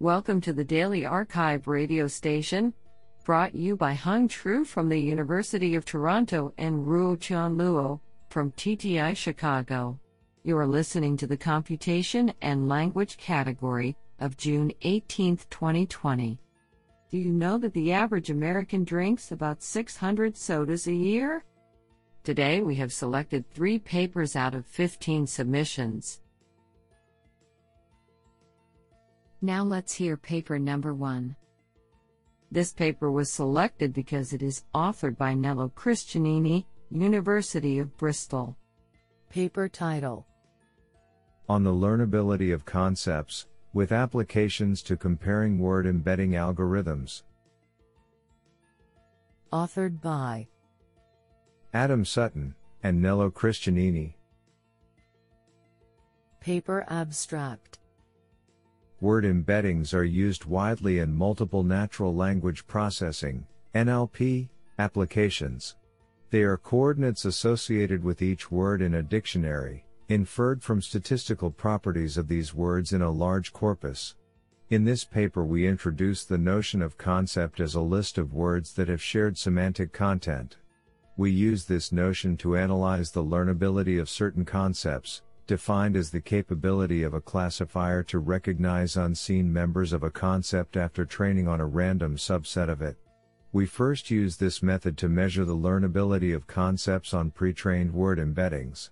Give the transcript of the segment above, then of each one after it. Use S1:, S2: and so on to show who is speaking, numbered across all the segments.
S1: Welcome to the Daily arXiv radio station, brought you by Hang Chu from the University of Toronto and Ruotian Luo from TTI Chicago. You are listening to the Computation and Language category of June 18, 2020. Do you know that the average American drinks about 600 sodas a year? Today we have selected three papers out of 15 submissions. Now let's hear paper number one. This paper was selected because it is authored by Nello Cristianini, University of Bristol.
S2: Paper title
S3: On the learnability of concepts, with applications to comparing word embedding algorithms.
S2: Authored by
S3: Adam Sutton and Nello Cristianini.
S2: Paper abstract
S3: Word embeddings are used widely in multiple natural language processing NLP applications. They are coordinates associated with each word in a dictionary, inferred from statistical properties of these words in a large corpus. In this paper, we introduce the notion of concept as a list of words that have shared semantic content. We use this notion to analyze the learnability of certain concepts, defined as the capability of a classifier to recognize unseen members of a concept after training on a random subset of it. We first use this method to measure the learnability of concepts on pre-trained word embeddings.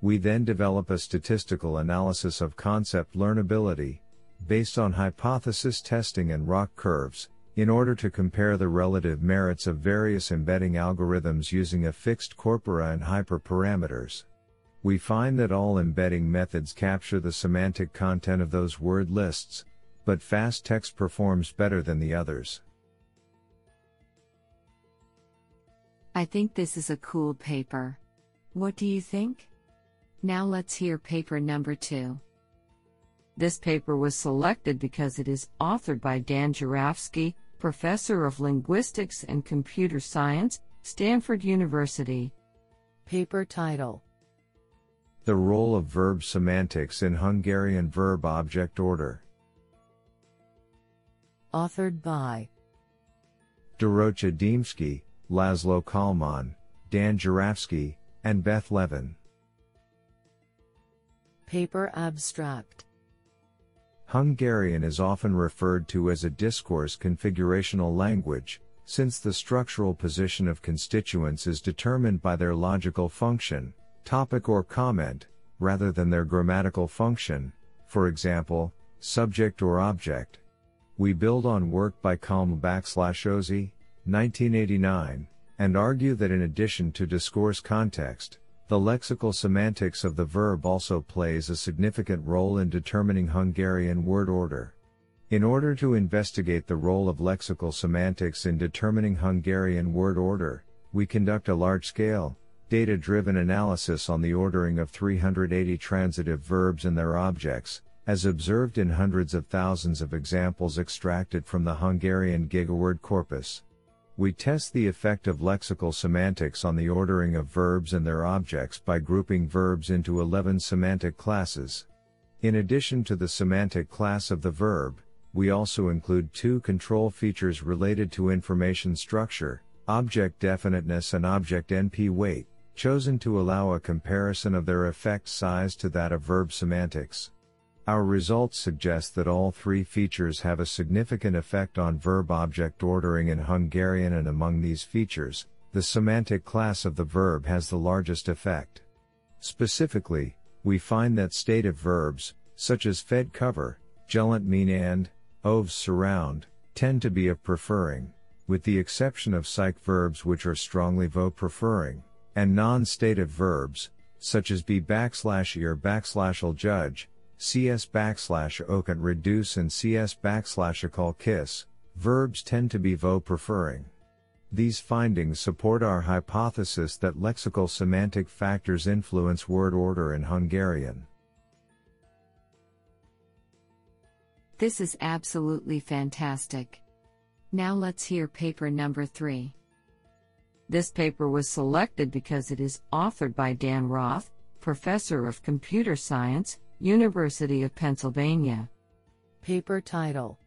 S3: We then develop a statistical analysis of concept learnability, based on hypothesis testing and ROC curves, in order to compare the relative merits of various embedding algorithms using a fixed corpora and hyperparameters we find that all embedding methods capture the semantic content of those word lists, but fastText performs better than the others.
S1: I think this is a cool paper. What do you think? Now let's hear paper number two. This paper was selected because it is authored by Dan Jurafsky, Professor of Linguistics and Computer Science, Stanford University.
S2: Paper title
S3: the role of verb semantics in Hungarian verb object order.
S2: Authored by
S3: Dorottya Demszky, Laszlo Kalman, Dan Jurafsky, and Beth Levin.
S2: Paper Abstract
S3: Hungarian is often referred to as a discourse configurational language, since the structural position of constituents is determined by their logical function, topic or comment, rather than their grammatical function, for example, subject or object. We build on work by Kalm backslash Ozsi, 1989, and argue that in addition to discourse context, the lexical semantics of the verb also plays a significant role in determining Hungarian word order. In order to investigate the role of lexical semantics in determining Hungarian word order, we conduct a large scale, data driven analysis on the ordering of 380 transitive verbs and their objects, as observed in hundreds of thousands of examples extracted from the Hungarian gigaword corpus. We test the effect of lexical semantics on the ordering of verbs and their objects by grouping verbs into 11 semantic classes. In addition to the semantic class of the verb, we also include two control features related to information structure, object definiteness and object NP weight chosen to allow a comparison of their effect size to that of verb semantics. Our results suggest that all three features have a significant effect on verb object ordering in Hungarian and among these features, the semantic class of the verb has the largest effect. Specifically, we find that stative verbs, such as fed cover, jelent mean and, oves surround, tend to be OV preferring, with the exception of psych verbs which are strongly vo preferring and non-stative verbs, such as be backslash ear backslash will judge, cs backslash okant reduce and cs backslash call kiss, verbs tend to be vo preferring. These findings support our hypothesis that lexical semantic factors influence word order in Hungarian.
S1: This is absolutely fantastic. Now let's hear paper number three. This paper was selected because it is authored by Dan Roth, Professor of Computer Science, University of Pennsylvania.
S2: Paper title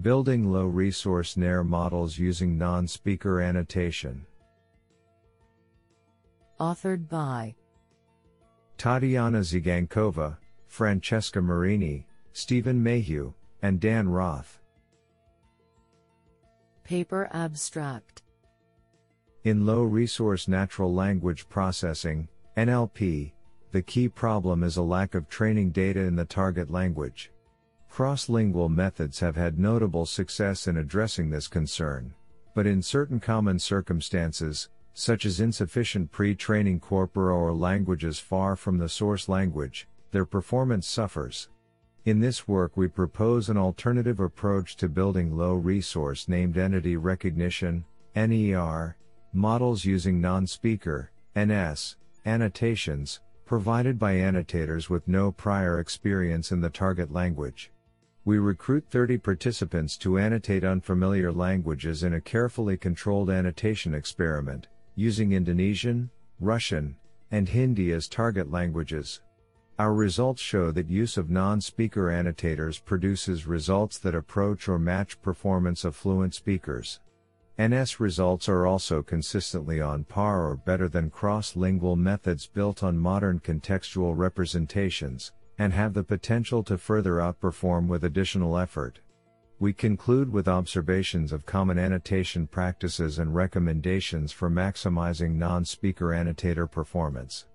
S3: Building low resource NER models using non speaker annotation.
S2: Authored by
S3: Tatiana Tsygankova, Francesca Marini, Stephen Mayhew, and Dan Roth.
S2: Paper Abstract
S3: In low resource natural language processing, NLP, the key problem is a lack of training data in the target language. Cross-lingual methods have had notable success in addressing this concern, but in certain common circumstances, such as insufficient pre-training corpora or languages far from the source language, their performance suffers. In this work we propose an alternative approach to building low-resource named entity recognition, NER, models using non-speaker, NS, annotations, provided by annotators with no prior experience in the target language. We recruit 30 participants to annotate unfamiliar languages in a carefully controlled annotation experiment, using Indonesian, Russian, and Hindi as target languages. Our results show that use of non-speaker annotators produces results that approach or match performance of fluent speakers. NS results are also consistently on par or better than cross-lingual methods built on modern contextual representations, and have the potential to further outperform with additional effort. We conclude with observations of common annotation practices and recommendations for maximizing non-speaker annotator performance.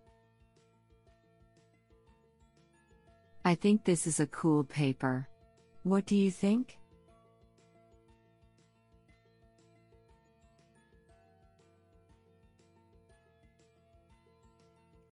S1: I think this is a cool paper. What do you think?